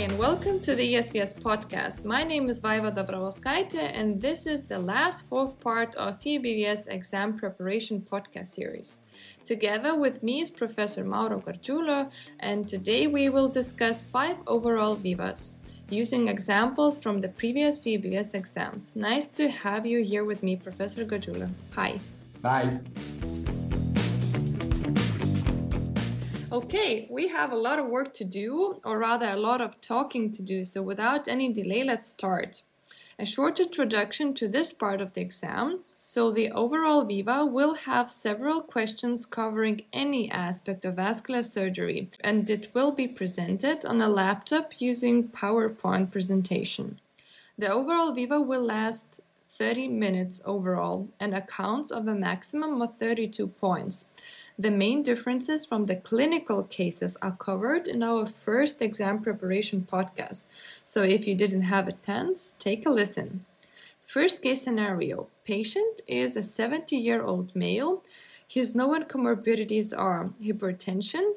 and welcome to the ESVS podcast. My name is Vaiva Dobrovolskaite, and this is the last fourth part of EBVS exam preparation podcast series. Together with me is Professor Mauro Gargiulo, and today we will discuss five overall vivas using examples from the previous EBVS exams. Nice to have you here with me, Professor Gargiulo. Hi. Bye. Okay, we have a lot of work to do, or rather, a lot of talking to do. So, without any delay, let's start. A short introduction to this part of the exam. So, the overall Viva will have several questions covering any aspect of vascular surgery, and it will be presented on a laptop using PowerPoint presentation. The overall Viva will last 30 minutes overall and accounts of a maximum of 32 points. The main differences from the clinical cases are covered in our first exam preparation podcast. So if you didn't have a chance, take a listen. First case scenario patient is a 70 year old male. His known comorbidities are hypertension.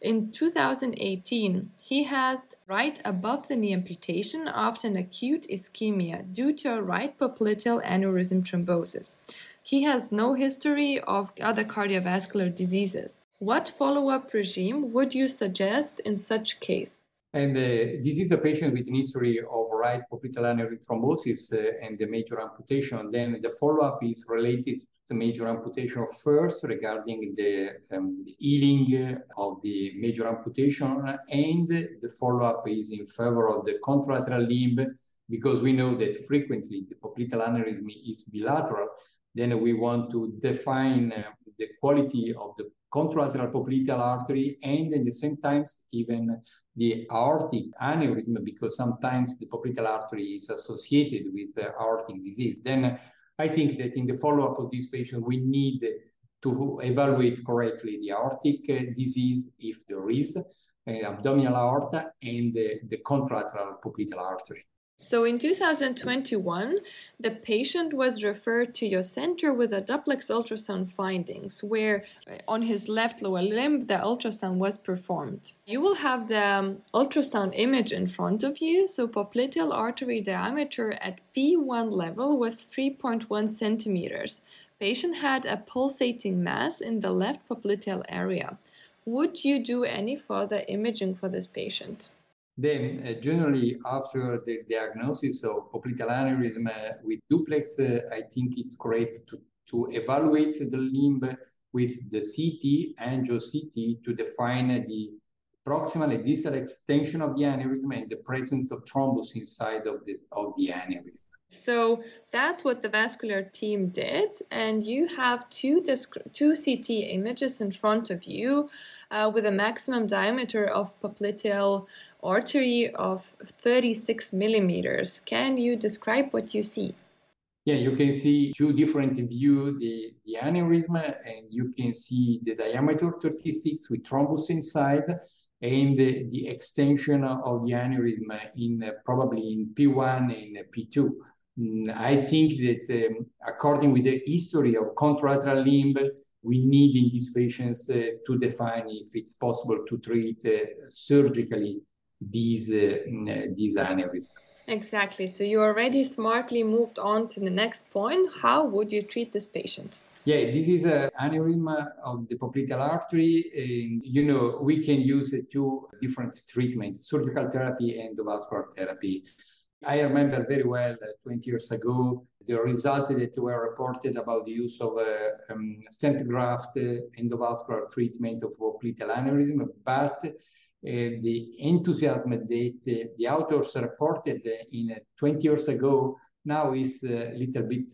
In 2018, he had right above the knee amputation after an acute ischemia due to a right popliteal aneurysm thrombosis. He has no history of other cardiovascular diseases. What follow-up regime would you suggest in such case? And uh, this is a patient with an history of right popliteal aneurysm thrombosis uh, and the major amputation. Then the follow-up is related to the major amputation first regarding the, um, the healing of the major amputation and the follow-up is in favor of the contralateral limb because we know that frequently the popliteal aneurysm is bilateral then we want to define uh, the quality of the contralateral popliteal artery and at the same times even the aortic aneurysm because sometimes the popliteal artery is associated with uh, aortic disease. Then uh, I think that in the follow-up of this patient, we need to evaluate correctly the aortic disease if there is, abdominal aorta, and the contralateral popliteal artery. So in 2021, the patient was referred to your center with a duplex ultrasound findings, where uh, on his left lower limb the ultrasound was performed. You will have the um, ultrasound image in front of you. So popliteal artery diameter at P1 level was 3.1 centimeters. Patient had a pulsating mass in the left popliteal area. Would you do any further imaging for this patient? Then, uh, generally, after the diagnosis of popliteal aneurysm uh, with duplex, uh, I think it's correct to, to evaluate the limb with the CT, angio CT, to define the proximal and distal extension of the aneurysm and the presence of thrombus inside of the, of the aneurysm. So that's what the vascular team did, and you have two, two CT images in front of you uh, with a maximum diameter of popliteal artery of 36 millimeters. Can you describe what you see? Yeah, you can see two different view the, the aneurysm and you can see the diameter 36 with thrombus inside and the, the extension of the aneurysm in uh, probably in P1 and P2. Mm, I think that um, according with the history of contralateral limb, we need in these patients uh, to define if it's possible to treat uh, surgically these, uh, these aneurysms. Exactly. So you already smartly moved on to the next point. How would you treat this patient? Yeah, this is an aneurysm of the popliteal artery. And, you know, we can use two different treatments, surgical therapy and vascular therapy. I remember very well uh, 20 years ago the results that were reported about the use of uh, um, stent graft uh, endovascular treatment of popliteal aneurysm, but uh, the enthusiasm that uh, the authors reported in uh, 20 years ago now is a little bit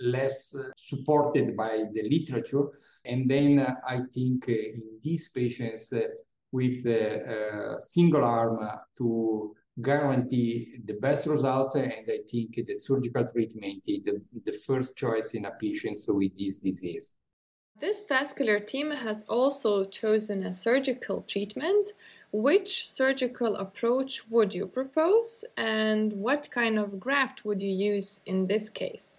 less supported by the literature. And then I think in these patients with a single arm to guarantee the best results. And I think the surgical treatment is the, the first choice in a patient with this disease. This vascular team has also chosen a surgical treatment. Which surgical approach would you propose, and what kind of graft would you use in this case?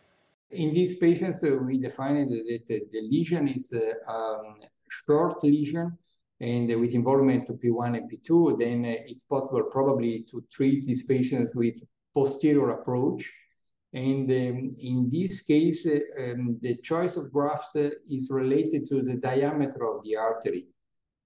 In these patients, uh, we defined that the, lesion is a um, short lesion and with involvement to P1 and P2, then it's possible probably to treat these patients with posterior approach. And um, in this case, um, the choice of graft is related to the diameter of the artery.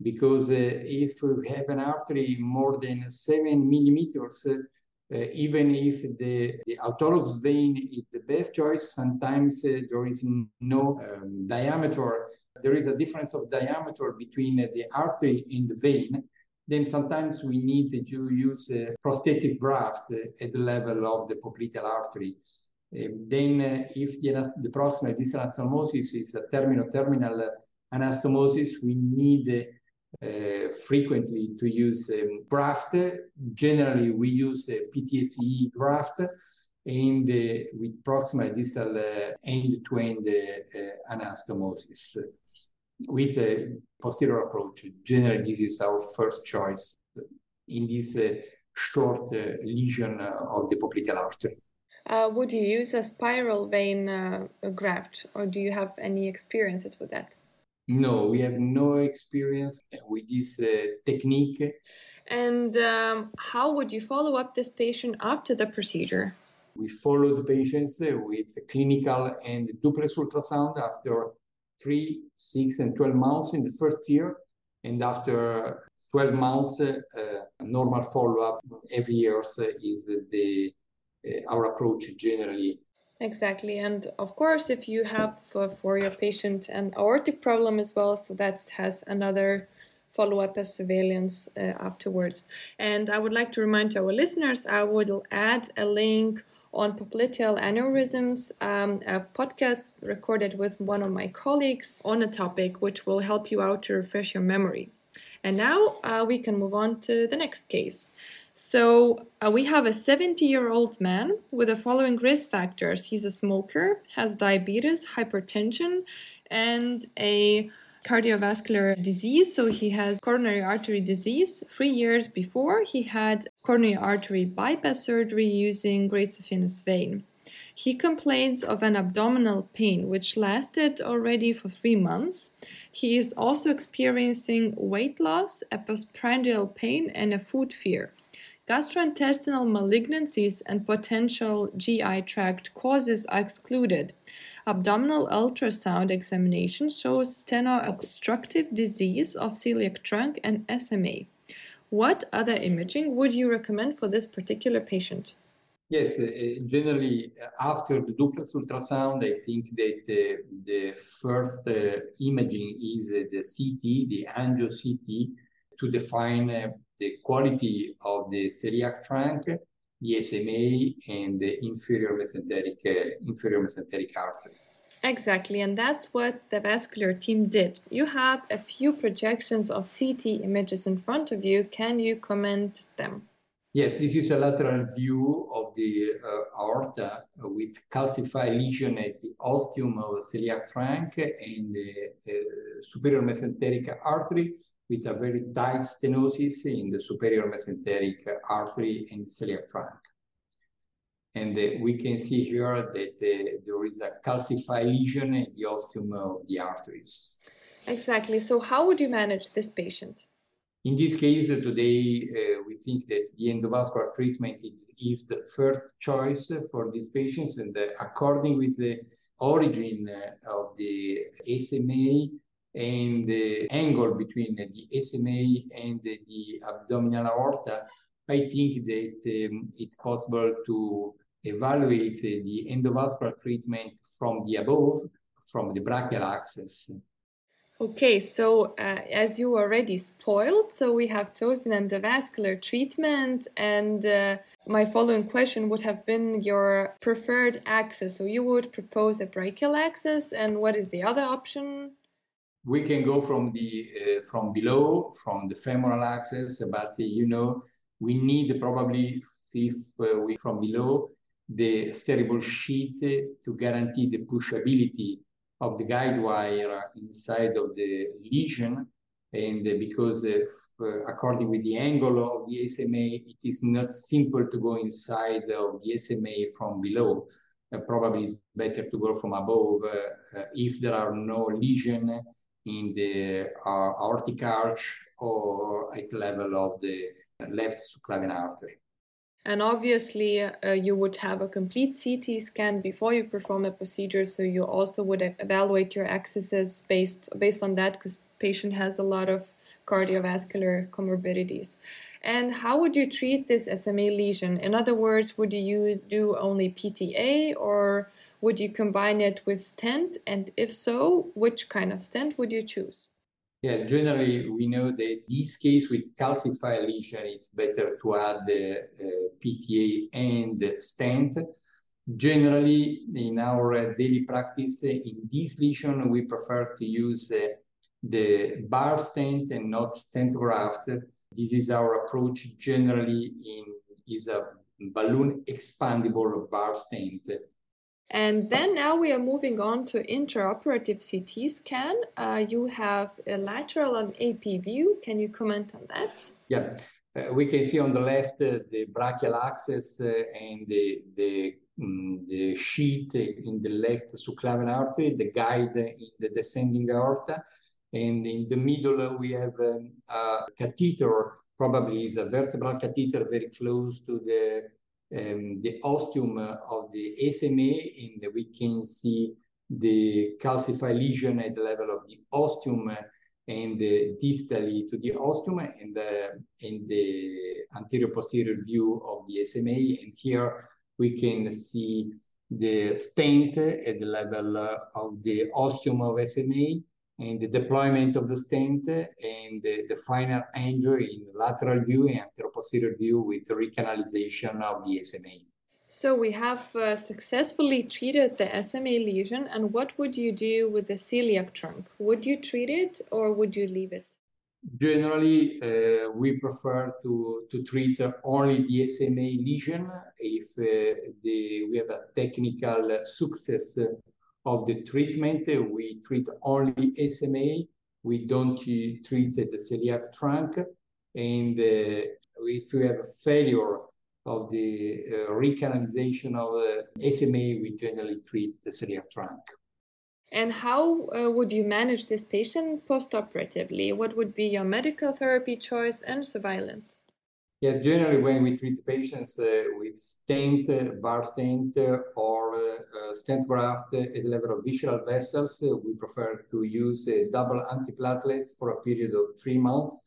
Because uh, if we have an artery more than seven millimeters, uh, even if the, the autologous vein is the best choice, sometimes uh, there is no um, diameter. There is a difference of diameter between uh, the artery and the vein. Then sometimes we need to use a prosthetic graft at the level of the popliteal artery. Um, then uh, if the, the proximal distal anastomosis is a terminal-terminal anastomosis, we need uh, frequently to use um, graft. Generally, we use a PTFE graft and uh, with proximal distal uh, end-to-end uh, anastomosis with a posterior approach. Generally, this is our first choice in this uh, short uh, lesion of the popliteal artery. would you use a spiral vein graft, or do you have any experiences with that? No, we have no experience with this uh, technique. And um, how would you follow up this patient after the procedure? We follow the patients uh, with clinical and duplex ultrasound after three, six, and 12 months in the first year. And after 12 months, uh, normal follow up every year is the, uh, our approach generally Exactly. And of course, if you have uh, for your patient an aortic problem as well, so that has another follow up as surveillance uh, afterwards. And I would like to remind our listeners, I will add a link on popliteal aneurysms, um, a podcast recorded with one of my colleagues on a topic which will help you out to refresh your memory. And now uh, we can move on to the next case. So uh, we have a 70 year old man with the following risk factors. He's a smoker, has diabetes, hypertension, and a cardiovascular disease. So he has coronary artery disease. Three years before, he had coronary artery bypass surgery using great saphenous vein. He complains of an abdominal pain which lasted already for three months. He is also experiencing weight loss, a postprandial pain, and a food fear. Gastrointestinal malignancies and potential GI tract causes are excluded. Abdominal ultrasound examination shows steno-obstructive disease of celiac trunk and SMA. What other imaging would you recommend for this particular patient? Yes, uh, uh generally uh, after the duplex ultrasound, I think that uh, the first uh, imaging is uh, the CT, the angio CT, to define the quality of the celiac trunk, the SMA, and the inferior mesenteric, uh, inferior mesenteric artery. Exactly, and that's what the vascular team did. You have a few projections of CT images in front of you. Can you comment them? Yes, this is a lateral view of the uh, aorta with calcified lesion at the ostium of the celiac trunk and the uh, superior mesenteric artery with a very tight stenosis in the superior mesenteric artery and celiac trunk. And uh, we can see here that uh, there is a calcified lesion in the ostium of the arteries. Exactly. So, how would you manage this patient? In this case, uh, today uh, we think that the endovascular treatment is the first choice for these patients, and uh, according with the origin uh, of the SMA and the angle between the SMA and the abdominal aorta, I think that um, it's possible to evaluate the endovascular treatment from the above, from the brachial axis. Okay, so uh, as you already spoiled, so we have chosen endovascular treatment, and uh, my following question would have been your preferred axis. So you would propose a brachial axis, and what is the other option? We can go from the uh, from below from the femoral axis but uh, you know we need probably if uh, from below the steerable sheath to guarantee the pushability of the guide wire inside of the lesion. And because if, uh, according with the angle of the SMA it is not simple to go inside of the SMA from below. Uh, probably it's better to go from above uh, if there are no lesion in the uh, aortic arch or at level of the left subclavian artery. And obviously, uh, you would have a complete CT scan before you perform a procedure, so you also would evaluate your accesses based based on that, because patient has a lot of cardiovascular comorbidities. And how would you treat this SMA lesion? In other words, would you do only PTA or would you combine it with stent? And if so, which kind of stent would you choose? Yeah, generally we know that this case with calcified lesion, it's better to add the uh, PTA and stent. Generally, in our daily practice, uh, in this lesion, we prefer to use uh, the bare stent and not stent graft. This is our approach generally in is a balloon expandable bare stent and then now we are moving on to intraoperative CT scan. Uh, you have a lateral and AP view. Can you comment on that? Yeah, uh, we can see on the left uh, the brachial axis uh, and the, the, um, the sheath in the left subclavian artery, the guide in the descending aorta. And in the middle, we have um, a catheter, probably is a vertebral catheter very close to the um, the ostium uh, of the SMA, and we can see the calcified lesion at the level of the ostium uh, and distally to the ostium and the, and the anterior posterior view of the SMA. And here we can see the stent at the level of the ostium of SMA and the deployment of the stent and the, the final angio in lateral view and anteroposterior view with recanalization of the SMA. So we have uh, successfully treated the SMA lesion and what would you do with the celiac trunk? Would you treat it or would you leave it? Generally, uh, we prefer to, to treat only the SMA lesion if uh, the, we have a technical success of the treatment. We treat only SMA. We don't treat the celiac trunk. And uh, if we have a failure of the uh, recanalization of uh, SMA, we generally treat the celiac trunk. And how uh, would you manage this patient postoperatively? What would be your medical therapy choice and surveillance? Yes, generally when we treat patients uh, with stent, bare stent, or uh, stent graft at the level of visceral vessels, uh, we prefer to use uh, double antiplatelets for a period of three months.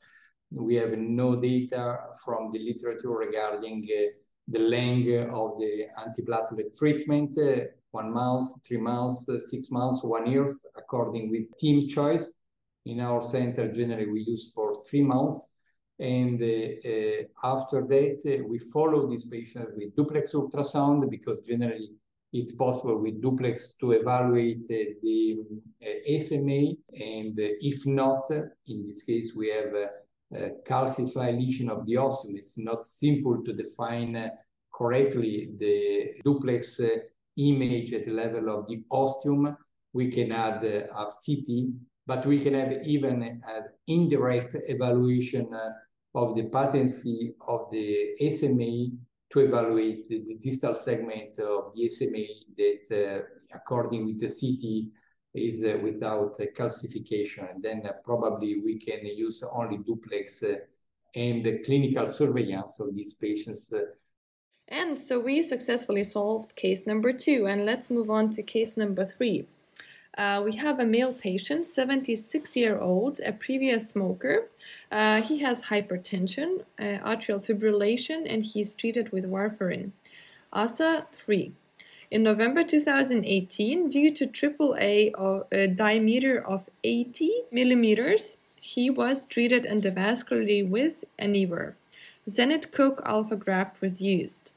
We have no data from the literature regarding uh, the length of the antiplatelet treatment, uh, one month, three months, six months, one year, according with team choice. In our center, generally we use for three months and uh, uh, after that, uh, we follow this patient with duplex ultrasound because generally it's possible with duplex to evaluate uh, the uh, SMA. And uh, if not, in this case, we have a calcified lesion of the ostium. It's not simple to define correctly the duplex image at the level of the ostium. We can add a CT, but we can have even an indirect evaluation of the patency of the SMA to evaluate the, the distal segment of the SMA that, uh, according with the CT, is uh, without uh, calcification. And then uh, probably we can use only duplex uh, and the clinical surveillance of these patients. Uh. and so we successfully solved case number two, and let's move on to case number three. Uh, we have a male patient, 76 year old, a previous smoker. Uh, he has hypertension, uh, atrial fibrillation, and he's treated with warfarin. ASA 3. In November 2018, due to AAA a diameter of 80 millimeters, he was treated endovascularly with Eniver. Zenith Cook alpha graft was used.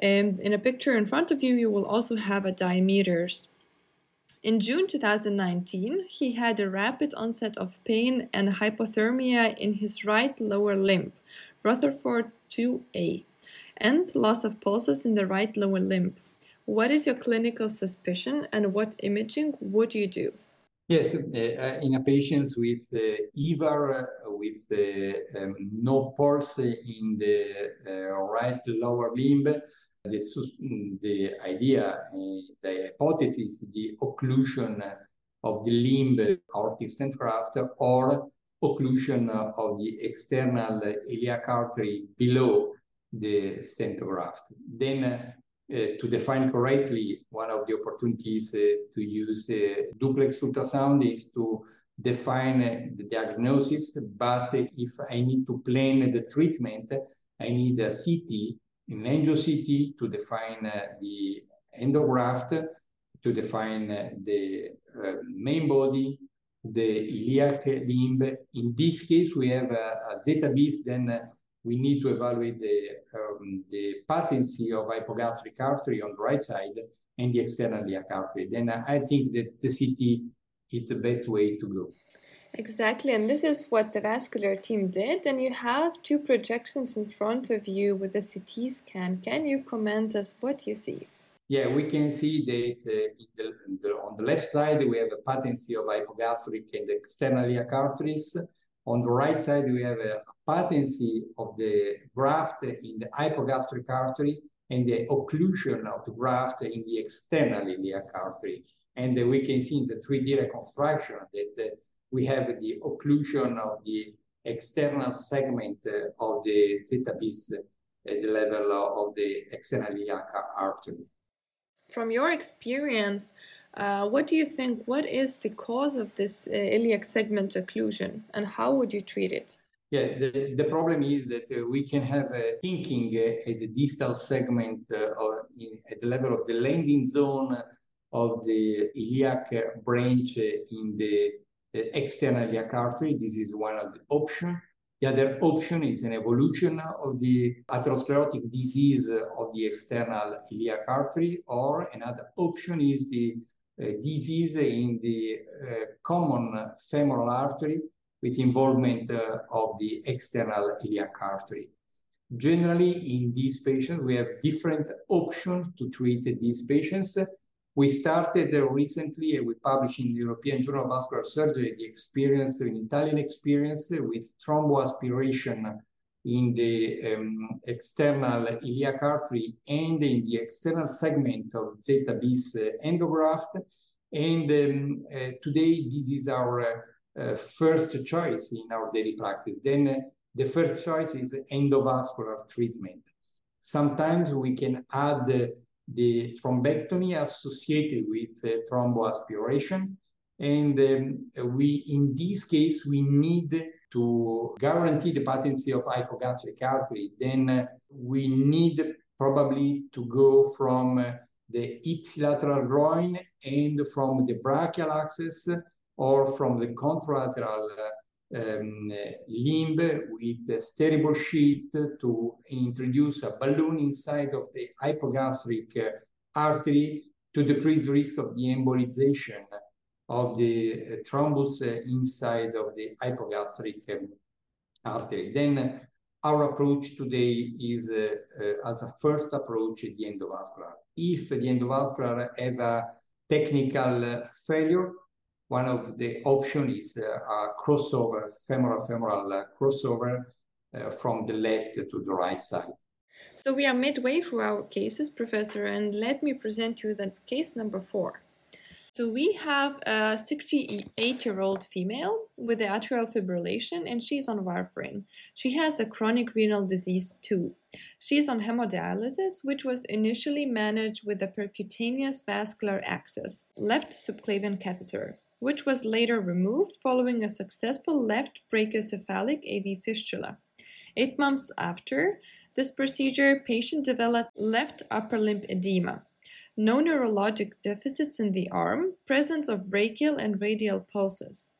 Um, in a picture in front of you, you will also have a diameters in June 2019, he had a rapid onset of pain and hypothermia in his right lower limb, Rutherford 2A, and loss of pulses in the right lower limb. What is your clinical suspicion and what imaging would you do? Yes, uh, in a patient with uh, EVAR, uh, with uh, um, no pulse in the uh, right lower limb, the, the idea, uh, the hypothesis, the occlusion of the limb aortic stent graft or occlusion of the external iliac artery below the stent graft. Then uh, to define correctly, one of the opportunities uh, to use uh, duplex ultrasound is to define the diagnosis, but if I need to plan the treatment, I need a CT, an angio CT to define uh, the endograft, to define uh, the uh, main body, the iliac limb. In this case, we have a, a then we need to evaluate the, um, the patency of hypogastric artery on the right side and the external iliac artery. Then I think that the CT is the best way to go. Exactly, and this is what the vascular team did. And you have two projections in front of you with a CT scan. Can you comment us what you see? Yeah, we can see that uh, the, the, on the left side we have a patency of hypogastric and external iliac arteries. On the right side we have a patency of the graft in the hypogastric artery and the occlusion of the graft in the external iliac artery. And uh, we can see in the 3D reconstruction that uh, we have the occlusion of the external segment uh, of the zeta bis at the level of the external iliac artery. From your experience, uh, what do you think? What is the cause of this uh, iliac segment occlusion, and how would you treat it? Yeah, the, the problem is that uh, we can have a thinking uh, at the distal segment uh, or in, at the level of the landing zone of the iliac branch in the external iliac artery. This is one of the options. The other option is an evolution of the atherosclerotic disease of the external iliac artery, or another option is the uh, disease in the uh, common femoral artery with involvement uh, of the external iliac artery. Generally, in these patients, we have different options to treat these patients. We started there recently, and we published in the European Journal of Vascular Surgery the experience, an Italian experience with thromboaspiration in the um, external iliac artery and in the external segment of zeta bis endograft. And um, uh, today, this is our uh, first choice in our daily practice. Then uh, the first choice is endovascular treatment. Sometimes we can add the thrombectomy associated with uh, thromboaspiration. And um, we, in this case, we need to guarantee the patency of hypogastric artery. Then uh, we need probably to go from uh, the ipsilateral groin and from the brachial axis or from the contralateral um, limb with the steerable sheath to introduce a balloon inside of the hypogastric artery to decrease the risk of the embolization of the thrombus inside of the hypogastric um, artery. Then our approach today is uh, uh, as a first approach the endovascular. If the endovascular have a technical failure, one of the options is uh, a crossover, femoral-femoral uh, crossover uh, from the left to the right side. So we are midway through our cases, Professor, and let me present you the case number four. So we have a 68-year-old female with atrial fibrillation and she's on warfarin. She has a chronic renal disease too. She's on hemodialysis, which was initially managed with a percutaneous vascular access, left subclavian catheter which was later removed following a successful left brachiocephalic AV fistula. Eight months after this procedure, patient developed left upper limb edema, no neurologic deficits in the arm, presence of brachial and radial pulses.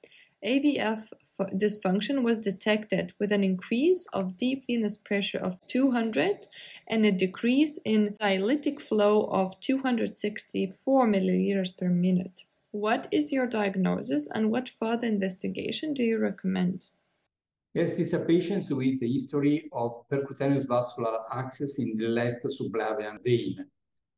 AVF dysfunction was detected with an increase of deep venous pressure of 200 and a decrease in dialytic flow of 264 milliliters per minute. What is your diagnosis and what further investigation do you recommend? Yes, it's a patient with a history of percutaneous vascular access in the left subclavian vein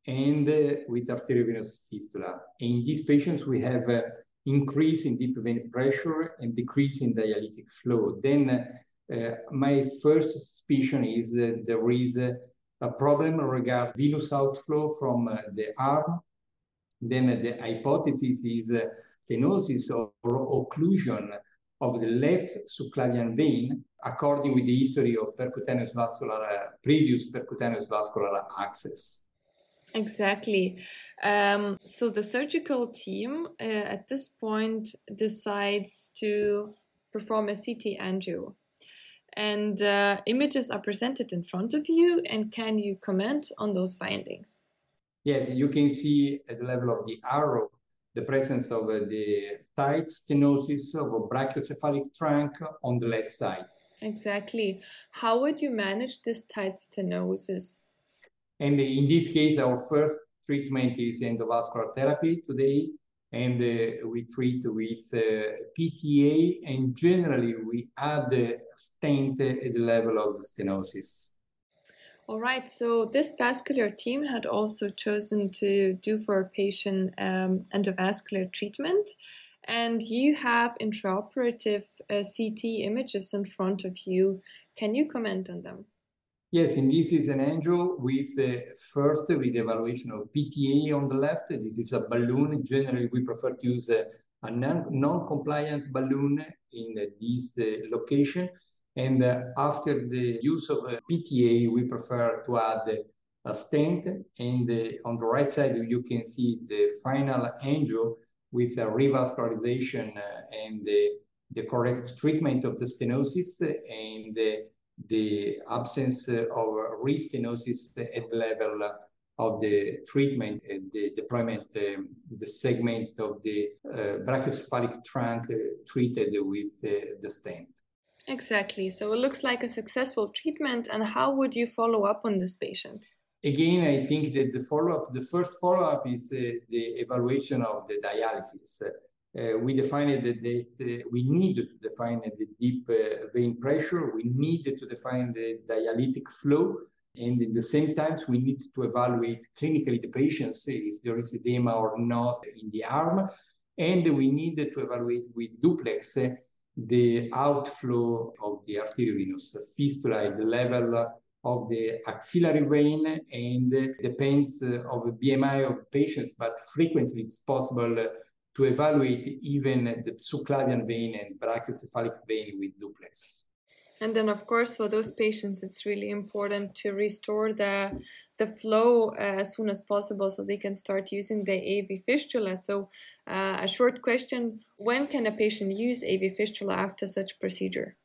and uh, with arteriovenous fistula. In these patients, we have uh, increase in deep vein pressure and decrease in dialytic flow. Then uh, my first suspicion is that there is a problem regarding venous outflow from uh, the arm then the hypothesis is stenosis or occlusion of the left subclavian vein according with the history of percutaneous vascular, uh, previous percutaneous vascular access. Exactly. Um, so the surgical team uh, at this point decides to perform a CT angio. And uh, images are presented in front of you. And can you comment on those findings? Yes, you can see at the level of the arrow the presence of uh, the tight stenosis of a brachiocephalic trunk on the left side. Exactly. How would you manage this tight stenosis? And in this case, our first treatment is endovascular therapy today, and uh, we treat with uh, PTA, and generally we add a stent at the level of the stenosis. All right, so this vascular team had also chosen to do for a patient um, endovascular treatment, and you have intraoperative uh, CT images in front of you. Can you comment on them? Yes, and this is an angio with uh, first with evaluation of PTA on the left. This is a balloon. Generally, we prefer to use a, a non-compliant balloon in this uh, location. And uh, after the use of PTA, we prefer to add a stent. And uh, on the right side, you can see the final angio with a revascularization uh, and the, the correct treatment of the stenosis and the absence of restenosis at the level of the treatment, the deployment, um, the segment of the uh, brachiocephalic trunk uh, treated with uh, the stent. Exactly. So it looks like a successful treatment. And how would you follow up on this patient? Again, I think that the follow up, the first follow up is uh, the evaluation of the dialysis. Uh, we defined that, that uh, we need to define the deep uh, vein pressure, we need to define the dialytic flow, and at the same time, we need to evaluate clinically the patients if there is edema or not in the arm, and we need to evaluate with duplex the outflow of the arteriovenous fistula at the level of the axillary vein and depends uh, of the BMI of the patients, but frequently it's possible to evaluate even the subclavian vein and brachiocephalic vein with duplex. And then, of course, for those patients, it's really important to restore the the flow uh, as soon as possible, so they can start using the AV fistula. So, uh, a short question: When can a patient use AV fistula after such procedure?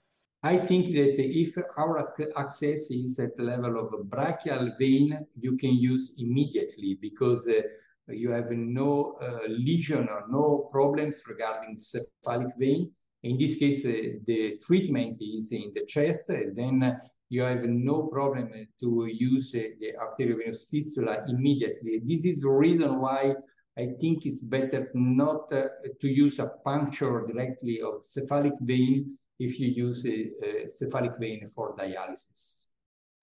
I think that if our access is at the level of brachial vein, you can use immediately because uh, you have no uh, lesion or no problems regarding cephalic vein in this case, uh, the treatment is in the chest, and then you have no problem to use uh, the arteriovenous fistula immediately. This is the reason why I think it's better not uh, to use a puncture directly of cephalic vein if you use a, a cephalic vein for dialysis.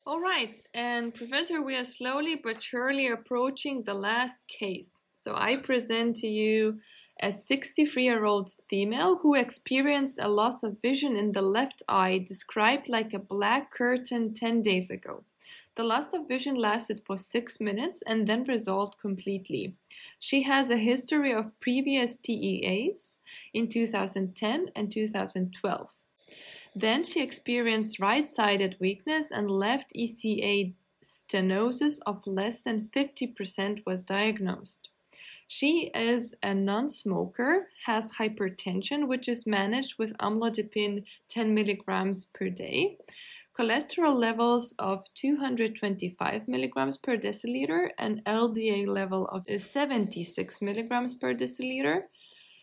All right, and Professor, we are slowly but surely approaching the last case. So I present to you a 63 year old female who experienced a loss of vision in the left eye, described like a black curtain 10 days ago. The loss of vision lasted for six minutes and then resolved completely. She has a history of previous TIAs in 2010 and 2012. Then she experienced right sided weakness and left ECA stenosis of less than 50% was diagnosed. She is a non-smoker, has hypertension, which is managed with amlodipine 10 milligrams per day, cholesterol levels of 225 milligrams per deciliter, and LDL level of 76 milligrams per deciliter.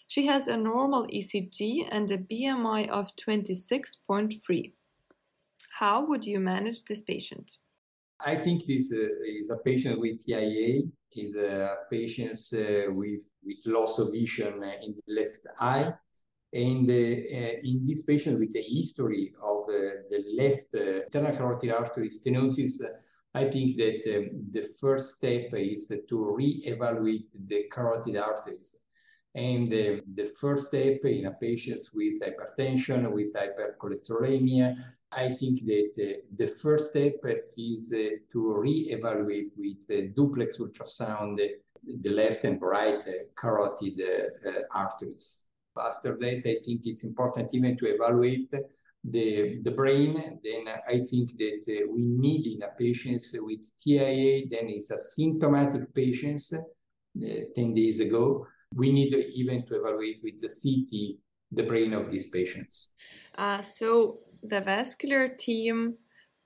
She has a normal ECG and a BMI of 26.3. How would you manage this patient? I think this uh, is a patient with TIA, is a patient uh, with, with loss of vision in the left eye. And uh, uh, in this patient with a history of uh, the left uh, internal carotid artery stenosis, I think that um, the first step is to re-evaluate the carotid arteries. And uh, the first step in a patient with hypertension, with hypercholesterolemia, I think that uh, the first step is uh, to re-evaluate with uh, duplex ultrasound the left and right carotid arteries. After that, I think it's important even to evaluate the, the brain. Then I think that uh, we need in a patient with TIA, then it's a symptomatic patient uh, 10 days ago. We need even to evaluate with the CT the brain of these patients. Uh, so the vascular team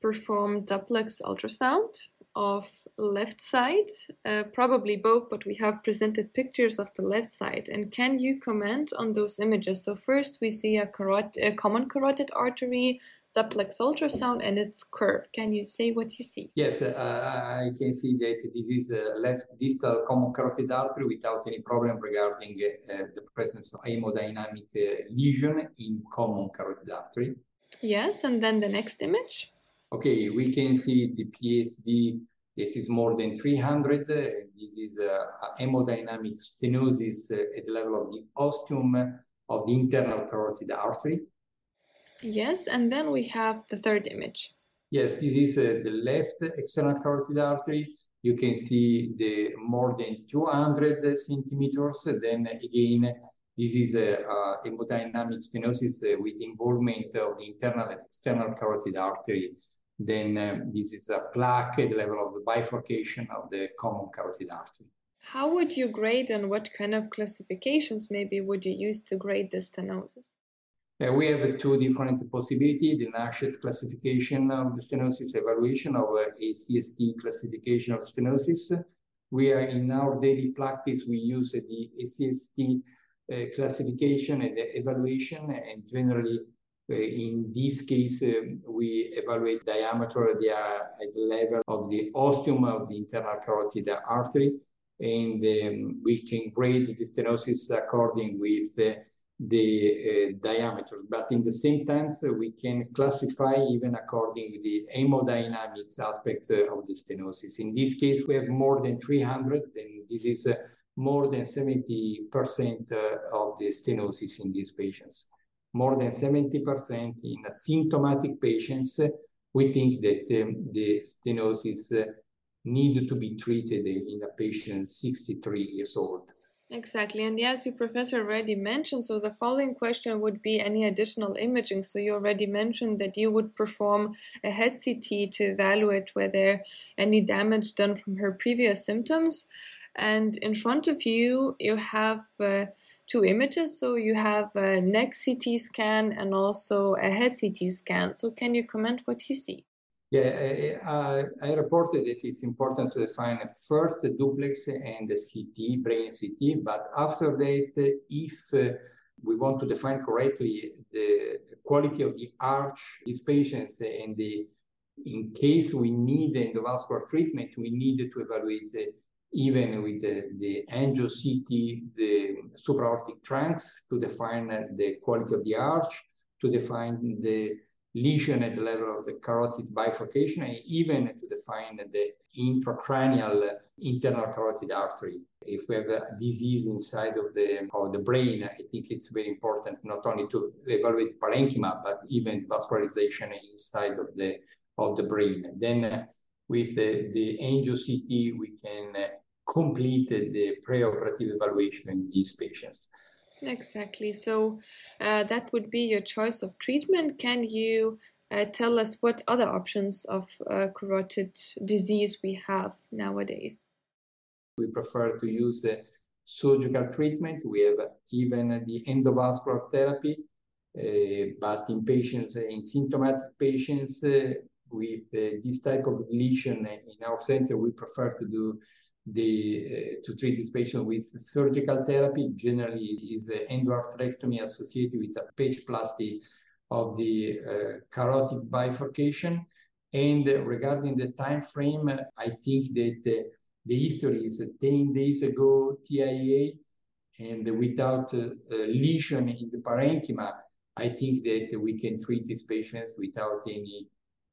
performed duplex ultrasound of left side, uh, probably both, but we have presented pictures of the left side. And can you comment on those images? So first we see a, carot- a common carotid artery, duplex ultrasound, and it's curved. Can you say what you see? Yes, uh, I can see that this is a left distal common carotid artery without any problem regarding uh, the presence of hemodynamic uh, lesion in common carotid artery. Yes, and then the next image. Okay, we can see the PSV that is more than 300. Uh, this is uh, a hemodynamic stenosis uh, at the level of the ostium of the internal carotid artery. Yes, and then we have the third image. Yes, this is uh, the left external carotid artery. You can see the more than 200 centimeters. Then again, this is a, a hemodynamic stenosis uh, with involvement of the internal and external carotid artery then um, this is a plaque at the level of the bifurcation of the common carotid artery. How would you grade and what kind of classifications maybe would you use to grade the stenosis? Uh, we have two different possibilities, the NASCET classification of the stenosis evaluation of uh, a CST classification of stenosis. We are in our daily practice, we use the ACST uh, classification and evaluation and generally uh, in this case, um, we evaluate diameter at the level of the ostium of the internal carotid artery, and um, we can grade the stenosis according with the uh, diameters. But in the same time, so we can classify even according to the hemodynamics aspect uh, of the stenosis. In this case, we have more than 300, and this is more than 70% uh, of the stenosis in these patients more than 70% in symptomatic patients, we think that um, the stenosis uh, need to be treated in a patient 63 years old. Exactly. And yes, you professor already mentioned. So the following question would be any additional imaging. So you already mentioned that you would perform a head CT to evaluate whether any damage done from her previous symptoms. And in front of you, you have uh, two images. So you have a neck CT scan and also a head CT scan. So can you comment what you see? Yeah, I, I reported that it's important to define first the duplex and the CT, brain CT, but after that, if uh, we want to define correctly the quality of the arch these patients and the in case we need endovascular treatment, we need to evaluate even with the, the angio-CT, the supra-aortic trunks to define the quality of the arch, to define the lesion at the level of the carotid bifurcation, and even to define the intracranial internal carotid artery. If we have a disease inside of the, of the brain, I think it's very important not only to evaluate parenchyma, but even vascularization inside of the, of the brain. Then uh, with the, the angio-CT, we can uh, complete the preoperative evaluation in these patients. Exactly. So uh, that would be your choice of treatment. Can you uh, tell us what other options of uh, carotid disease we have nowadays? We prefer to use surgical treatment. We have even the endovascular therapy, uh, but in patients, in symptomatic patients uh, with uh, this type of lesion in our center, we prefer to do the, uh, to treat this patient with surgical therapy. Generally, is endarterectomy associated with a patchplasty of the uh, carotid bifurcation. And regarding the time frame, I think that uh, the history is 10 days ago TIA, and without uh, lesion in the parenchyma, I think that we can treat these patients without any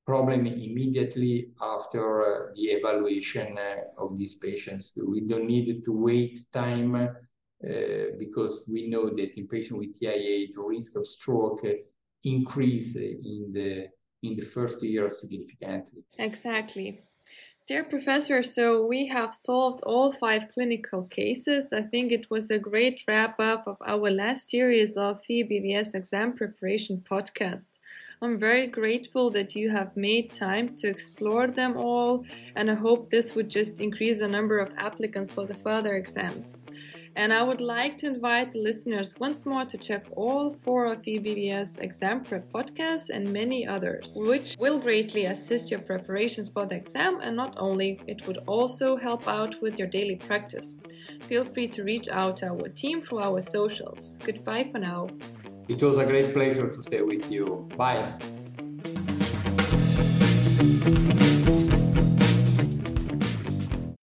problem immediately after uh, the evaluation uh, of these patients. We don't need to wait time uh, because we know that in patients with TIA, the risk of stroke increase in the in the first year significantly. Exactly. Dear Professor, so we have solved all five clinical cases. I think it was a great wrap up of our last series of FEBVS exam preparation podcast. I'm very grateful that you have made time to explore them all, and I hope this would just increase the number of applicants for the further exams. And I would like to invite the listeners once more to check all four FEBVS exam prep podcasts and many others, which will greatly assist your preparations for the exam. And not only, it would also help out with your daily practice. Feel free to reach out to our team through our socials. Goodbye for now. It was a great pleasure to stay with you. Bye.